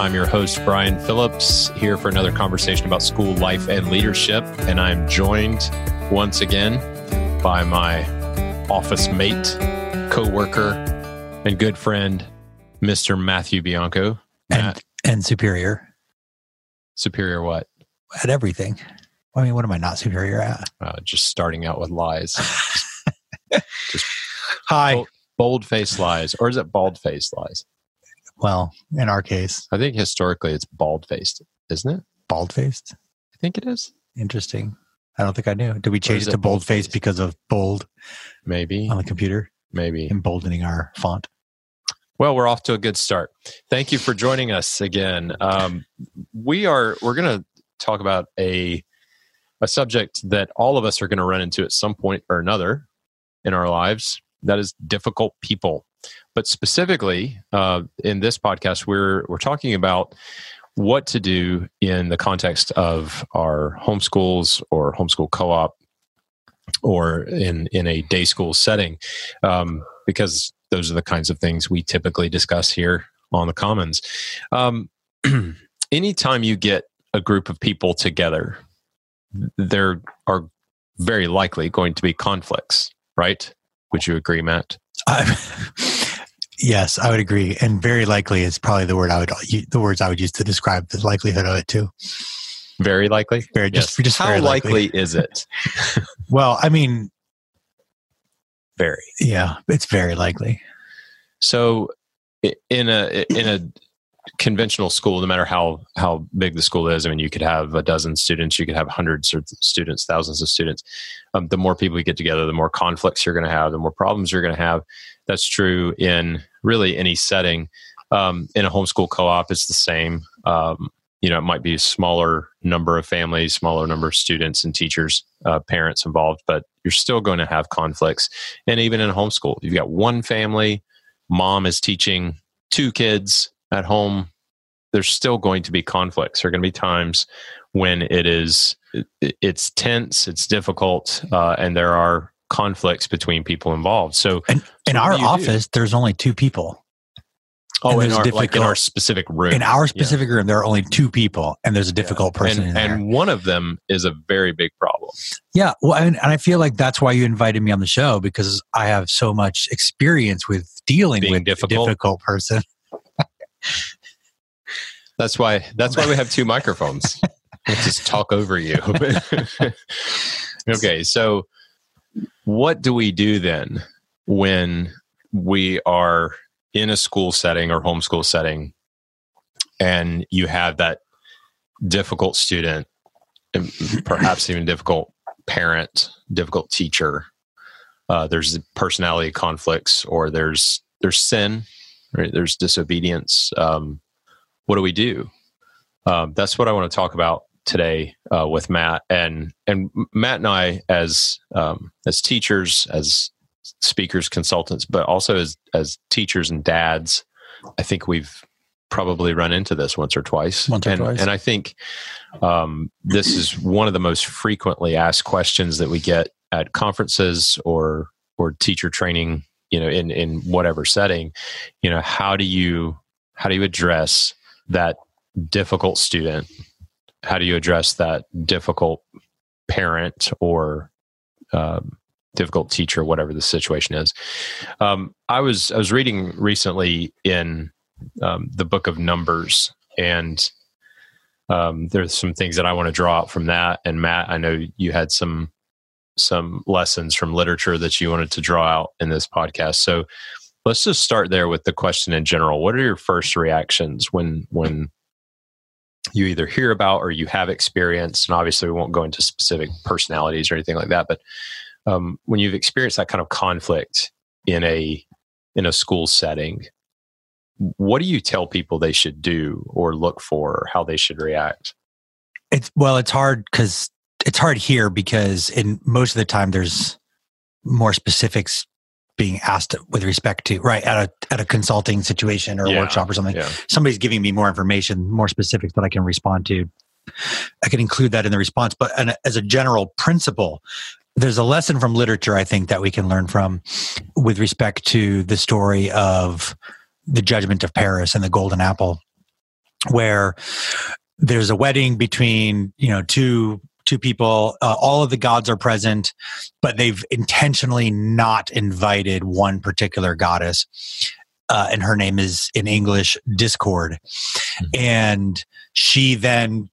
I'm your host, Brian Phillips, here for another conversation about school life and leadership. And I'm joined once again by my office mate, co worker, and good friend, Mr. Matthew Bianco. Matt, and, and superior superior what? at everything. I mean, what am I not superior at? Uh, just starting out with lies. just Hi. bold, bold faced lies. Or is it bald faced lies? Well, in our case, I think historically it's bald faced, isn't it? bald faced. I think it is. Interesting. I don't think I knew. Did we change it to bold face because of bold Maybe. on the computer, Maybe. emboldening our font? Well, we're off to a good start. Thank you for joining us again. Um, we are we're going to talk about a a subject that all of us are going to run into at some point or another in our lives. That is difficult people. But specifically, uh, in this podcast, we're we're talking about what to do in the context of our homeschools or homeschool co-op or in in a day school setting, um, because those are the kinds of things we typically discuss here on the Commons. Um, anytime you get a group of people together, there are very likely going to be conflicts, right? Would you agree, Matt? I, yes, I would agree, and very likely is probably the word I would the words I would use to describe the likelihood of it too. Very likely. Very just, just How very likely is it? Well, I mean, very. yeah, it's very likely. So, in a in a conventional school, no matter how how big the school is, I mean, you could have a dozen students, you could have hundreds of students, thousands of students. Um, the more people you get together, the more conflicts you're going to have, the more problems you're going to have. That's true in really any setting. Um, in a homeschool co-op, it's the same. Um, you know, it might be a smaller number of families, smaller number of students and teachers, uh, parents involved, but you're still going to have conflicts. And even in a homeschool, you've got one family, mom is teaching two kids at home. There's still going to be conflicts. There are going to be times when it is it's tense, it's difficult, uh, and there are conflicts between people involved. So, And in So our you do? office, there's only two people. oh, in our, like in our specific room, In our Yeah. specific room, there are only two people, and there's a difficult person and, and one of them is a very big problem. Yeah, well, and, and I feel like that's why you invited me on the show because I have so much experience with dealing Being with difficult. a difficult person. That's why that's why we have two microphones. Just talk over you. okay, so what do we do then when we are in a school setting or homeschool setting and you have that difficult student perhaps even difficult parent, difficult teacher. Uh, there's personality conflicts or there's there's sin, right? There's disobedience. Um, what do we do? Um, that's what I want to talk about today uh, with Matt and and Matt and I as um, as teachers, as speakers, consultants, but also as as teachers and dads. I think we've probably run into this once or twice. Once or and, twice. and I think um, this is one of the most frequently asked questions that we get at conferences or or teacher training. You know, in in whatever setting, you know, how do you how do you address that difficult student how do you address that difficult parent or um, difficult teacher, whatever the situation is. Um, I was I was reading recently in um, the book of Numbers, and um, there's some things that I want to draw out from that. And Matt, I know you had some some lessons from literature that you wanted to draw out in this podcast. So let's just start there with the question in general. What are your first reactions when when you either hear about or you have experienced? And obviously, we won't go into specific personalities or anything like that, but um, when you've experienced that kind of conflict in a in a school setting, what do you tell people they should do or look for, or how they should react? It's well, it's hard because it's hard here because in most of the time there's more specifics being asked with respect to right at a at a consulting situation or a Yeah, workshop or something. Yeah. Somebody's giving me more information, more specifics that I can respond to. I can include that in the response, but and as a general principle, there's a lesson from literature I think that we can learn from with respect to the story of the judgment of Paris and the golden apple where there's a wedding between, you know, two two people uh, all of the gods are present but they've intentionally not invited one particular goddess uh, and her name is in english discord. And she then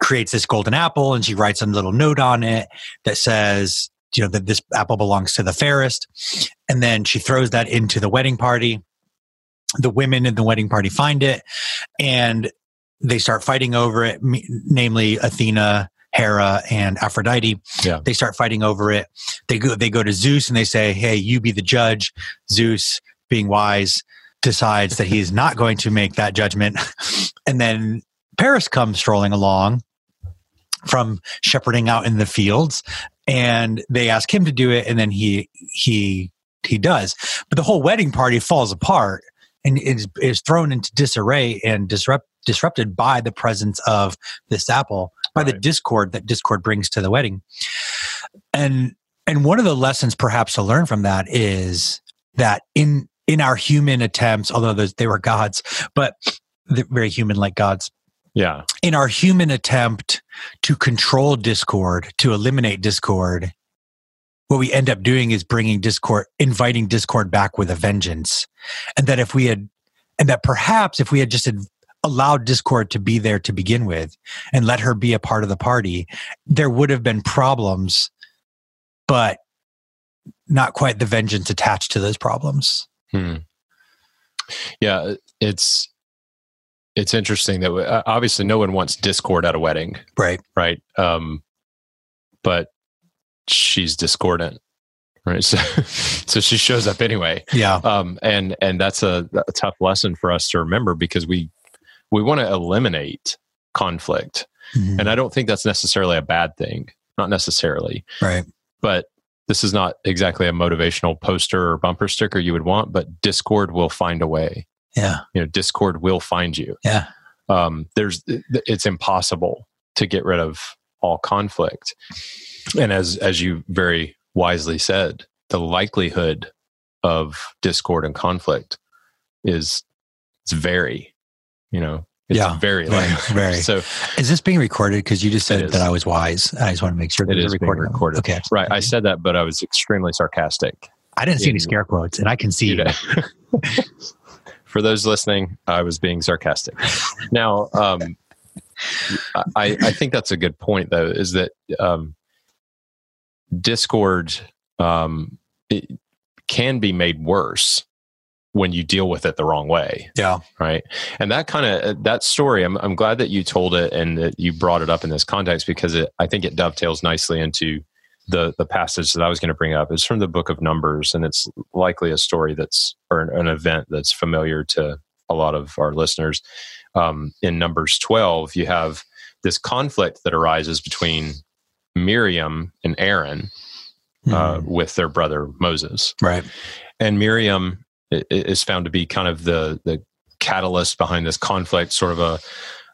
creates this golden apple and she writes a little note on it that says you know that this apple belongs to the fairest. And then she throws that into the wedding party. The women in the wedding party find it and they start fighting over it me- namely athena hera and aphrodite Yeah. they start fighting over it. They go they go to zeus and they say hey you be the judge. Zeus being wise decides that he's not going to make that judgment. And then paris comes strolling along from shepherding out in the fields and they ask him to do it and then he he he does. But the whole wedding party falls apart and is is thrown into disarray and disrupt disrupted by the presence of this apple by the discord that discord brings to the wedding. And and one of the lessons perhaps to learn from that is that in in our human attempts although they were gods but they're very human like gods Yeah. in our human attempt to control discord to eliminate discord what we end up doing is bringing discord inviting discord back with a vengeance. And that if we had and that perhaps if we had just allowed discord to be there to begin with and let her be a part of the party there would have been problems but not quite the vengeance attached to those problems Hmm. Yeah, it's it's interesting that uh, obviously no one wants discord at a wedding, right right? Um, but she's discordant, right? So, so she shows up anyway, yeah um, and and that's a, a tough lesson for us to remember because we we want to eliminate conflict, Mhm. and I don't think that's necessarily a bad thing, not necessarily, right. But this is not exactly a motivational poster or bumper sticker you would want, but discord will find a way. Yeah. You know discord will find you. Yeah. Um there's it's impossible to get rid of all conflict. And as as you very wisely said the likelihood of discord and conflict is it's very you know it's Yeah, very very, very. so Is this being recorded? Because you just said that I was wise. I just want to make sure that it's is being recorded. recorded Okay. right i said that but i was extremely sarcastic I didn't see any scare quotes, and I can see you. For those listening, I was being sarcastic. Now, um, I, I think that's a good point, though, is that um, Discord um, it can be made worse when you deal with it the wrong way Yeah. right and that kind of that story I'm, I'm glad that you told it and that you brought it up in this context because it, i think it dovetails nicely into the the passage that i was going to bring up it's from the book of numbers and it's likely a story that's or an, an event that's familiar to a lot of our listeners um, in numbers 12 you have this conflict that arises between miriam and aaron uh, Mhm. with their brother moses right. and Miriam is found to be kind of the the catalyst behind this conflict, sort of a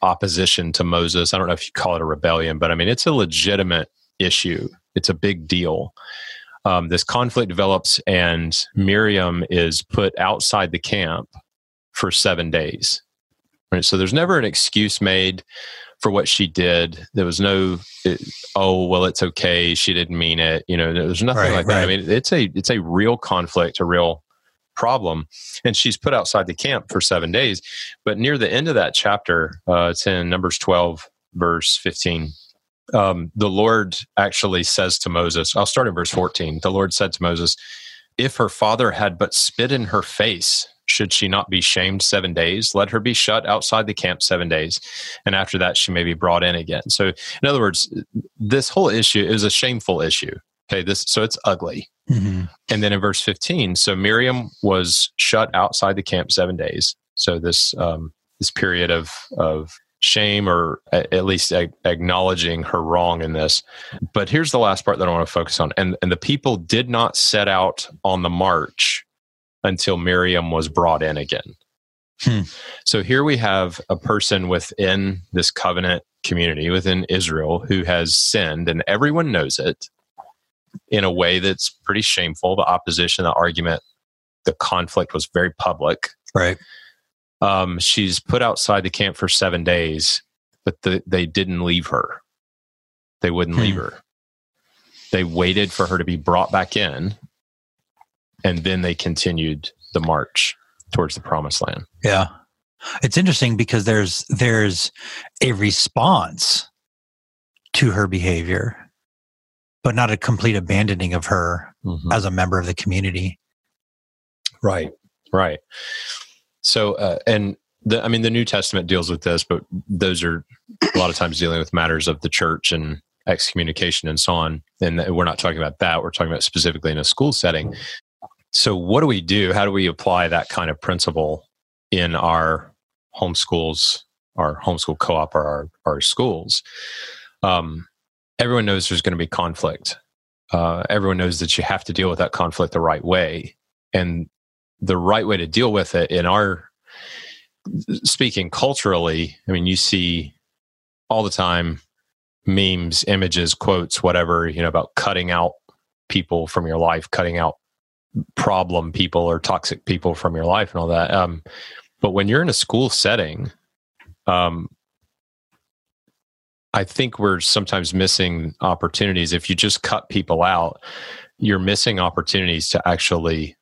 opposition to Moses. I don't know if you call it a rebellion, but I mean it's a legitimate issue. It's a big deal. Um, this conflict develops, and Miriam is put outside the camp for seven days. Right, so there's never an excuse made for what she did. There was no, it, oh well, it's okay. She didn't mean it. You know, there's nothing Right, like that. I mean, it's a it's a real conflict, a real problem, and she's put outside the camp for seven days. But near the end of that chapter, uh, it's in Numbers twelve, verse fifteen. Um, the Lord actually says to Moses, I'll start in verse 14. The Lord said to Moses, If her father had but spit in her face, should she not be shamed seven days? Let her be shut outside the camp seven days. And after that, she may be brought in again. So, in other words, this whole issue is a shameful issue. Okay. This, so it's ugly. Mhm. And then in verse 15, so Miriam was shut outside the camp seven days. So this um, this period of of shame, or at least a- acknowledging her wrong in this. But here's the last part that I want to focus on. And and the people did not set out on the march until Miriam was brought in again. Hmm. So here we have a person within this covenant community within Israel who has sinned, and everyone knows it in a way that's pretty shameful. The opposition, the argument, the conflict was very public. Right. Um, she's put outside the camp for seven days, but the, they didn't leave her. They wouldn't leave Hmm. her. They waited for her to be brought back in, and then they continued the march towards the promised land. Yeah. It's interesting because there's there's a response to her behavior, but not a complete abandoning of her as a member of the community. Right, right. So, uh, and the, I mean, the New Testament deals with this, but those are a lot of times dealing with matters of the church and excommunication and so on. And we're not talking about that. We're talking about specifically in a school setting. So, what do we do? How do we apply that kind of principle in our homeschools, our homeschool co-op, or our, our schools? Um, everyone knows there's going to be conflict. Uh, everyone knows that you have to deal with that conflict the right way, and the right way to deal with it in our speaking culturally. I mean, you see all the time memes, images, quotes, whatever you know about cutting out people from your life, cutting out problem people or toxic people from your life and all that. Um, but when you're in a school setting, um, I think we're sometimes missing opportunities. If you just cut people out, you're missing opportunities to actually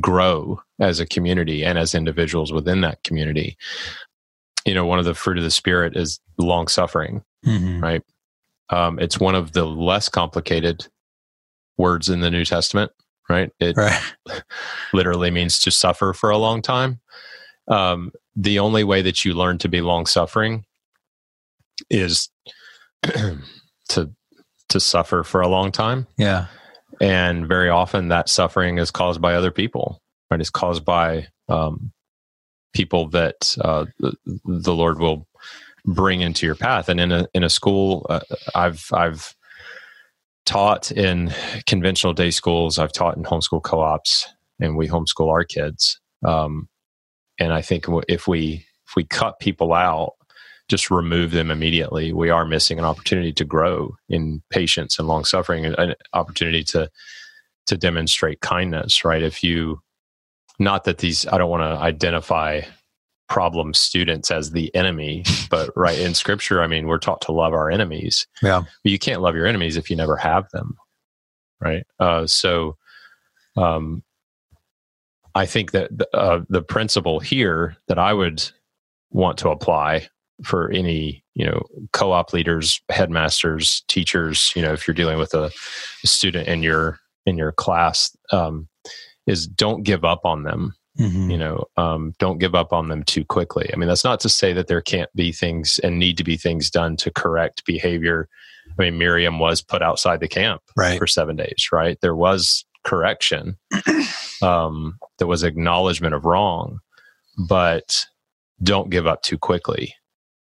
grow as a community and as individuals within that community. You know, one of the fruit of the spirit is long suffering. Mhm. Right. Um, it's one of the less complicated words in the New Testament. Right. It Right. literally means to suffer for a long time. Um, the only way that you learn to be long suffering is to to suffer for a long time, Yeah. and very often that suffering is caused by other people. Right, it's caused by um, people that uh, the, the Lord will bring into your path. And in a in a school, uh, I've I've taught in conventional day schools. I've taught in homeschool co-ops, and we homeschool our kids. Um, and I think if we if we cut people out, just remove them immediately, we are missing an opportunity to grow in patience and long suffering, an opportunity to to demonstrate kindness. Right? If you not that these, I don't want to identify problem students as the enemy, but right in Scripture, I mean, we're taught to love our enemies Yeah. but you can't love your enemies if you never have them right uh, so um, i think that uh, the principle here that i would want to apply for any you know co-op leaders headmasters teachers you know if you're dealing with a, student in your in your class um, is don't give up on them Mhm. you know um, don't give up on them too quickly i mean that's not to say that there can't be things and need to be things done to correct behavior i mean miriam was put outside the camp Right. for seven days right there was correction um, there was acknowledgement of wrong but don't give up too quickly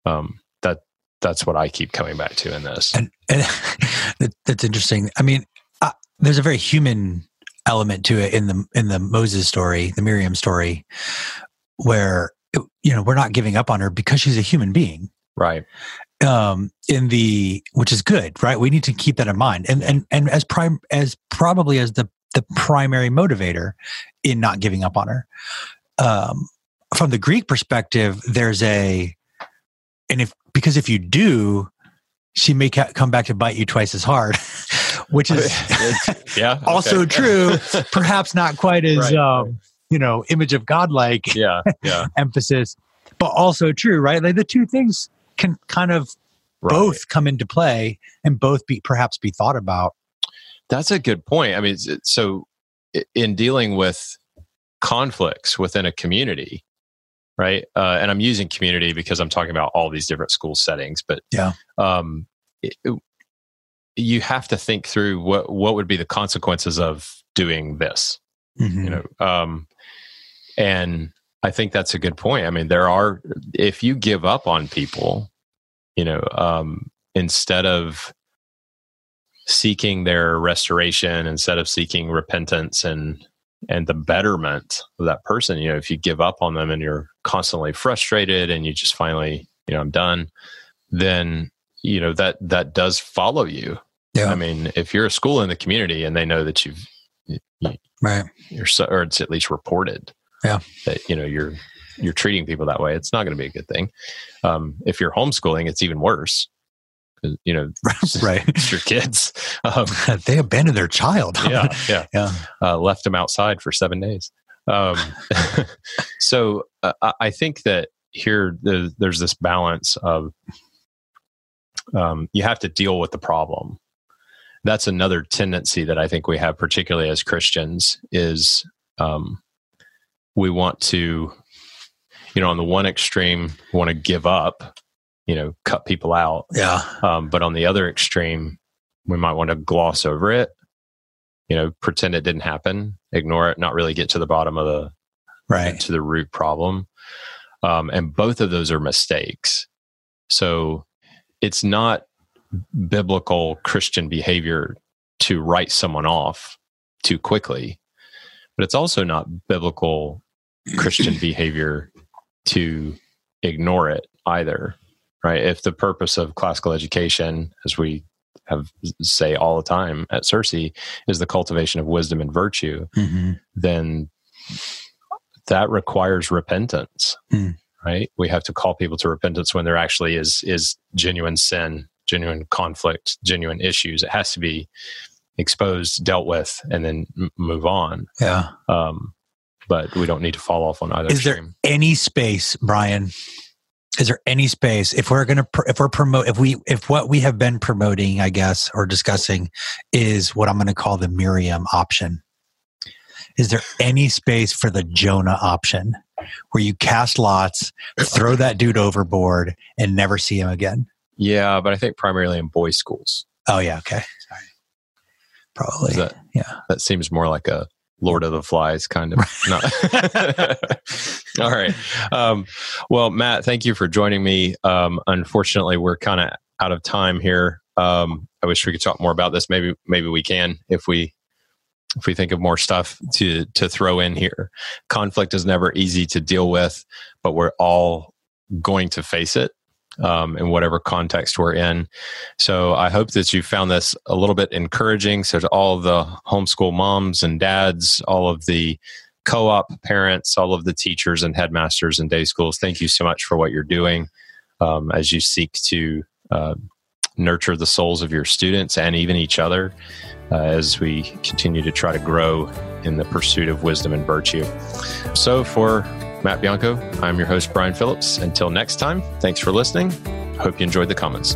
um, that that's what i keep coming back to in this And, and that's interesting. I mean, uh, there's a very human element to it in the in the Moses story, the Miriam story, where you know we're not giving up on her because she's a human being. right Um, in the which is good, right? We need to keep that in mind, and and and as prime as probably as the the primary motivator in not giving up on her. Um, from the Greek perspective, there's a and if because if you do, she may ca- come back to bite you twice as hard, which is yeah also true. Perhaps not quite as Right, um, you know image of God like yeah yeah emphasis, but also true, right? Like the two things can kind of right. both come into play and both be perhaps be thought about. That's a good point. I mean, so in dealing with conflicts within a community, right? Uh, and I'm using community because I'm talking about all these different school settings, but Yeah. um, it- it- you have to think through what what would be the consequences of doing this. Mhm. You know, um, and I think that's a good point. I mean, there are if you give up on people, you know, um, instead of seeking their restoration, instead of seeking repentance and and the betterment of that person, you know, if you give up on them and you're constantly frustrated and you just finally, you know, I'm done, then you know that that does follow you. Yeah. I mean, if you're a school in the community and they know that you've you, right. you're so, or it's at least reported Yeah. that you know you're you're treating people that way it's not going to be a good thing um, if you're homeschooling it's even worse you know Right. it's your kids um, they abandoned their child. yeah yeah yeah. uh, left them outside for seven days um, so uh, I- think that here the, there's this balance of um, you have to deal with the problem that's another tendency that i think we have particularly as christians is um, we want to you know on the one extreme want to give up you know cut people out Yeah. um, but on the other extreme, we might want to gloss over it, you know, pretend it didn't happen, ignore it, not really get to the bottom of the Right. to the root problem. Um, and both of those are mistakes. So it's not biblical Christian behavior to write someone off too quickly, but it's also not biblical Christian behavior to ignore it either, right? If the purpose of classical education, as we have say all the time at CiRCE, is the cultivation of wisdom and virtue, hmm then that requires repentance, Hmm. right? We have to call people to repentance when there actually is is genuine sin, genuine conflict, genuine issues. It has to be exposed, dealt with, and then m- move on. Yeah. Um, but we don't need to fall off on either Is there any space, Brian? Is there any space if we're going to pr- if we're promote if we if what we have been promoting, I guess, or discussing is what I'm going to call the Miriam option? Is there any space for the Jonah option, where you cast lots, throw that dude overboard, and never see him again? Yeah, but I think primarily in boys' schools. Oh yeah, okay, sorry, probably. That yeah. that seems more like a Lord of the Flies kind of. Not. All right. Um, well, Matt, thank you for joining me. Um, unfortunately, we're kind of out of time here. Um, I wish we could talk more about this. Maybe maybe we can if we if we think of more stuff to to throw in here. Conflict is never easy to deal with, but we're all going to face it um, in whatever context we're in. So I hope that you found this a little bit encouraging. So to all the homeschool moms and dads, all of the co-op parents, all of the teachers and headmasters and day schools, thank you so much for what you're doing um, as you seek to uh, nurture the souls of your students and even each other uh, as we continue to try to grow in the pursuit of wisdom and virtue. So for Matt Bianco, I'm your host, Brian Phillips. Until next time, thanks for listening. Hope you enjoyed the Commons.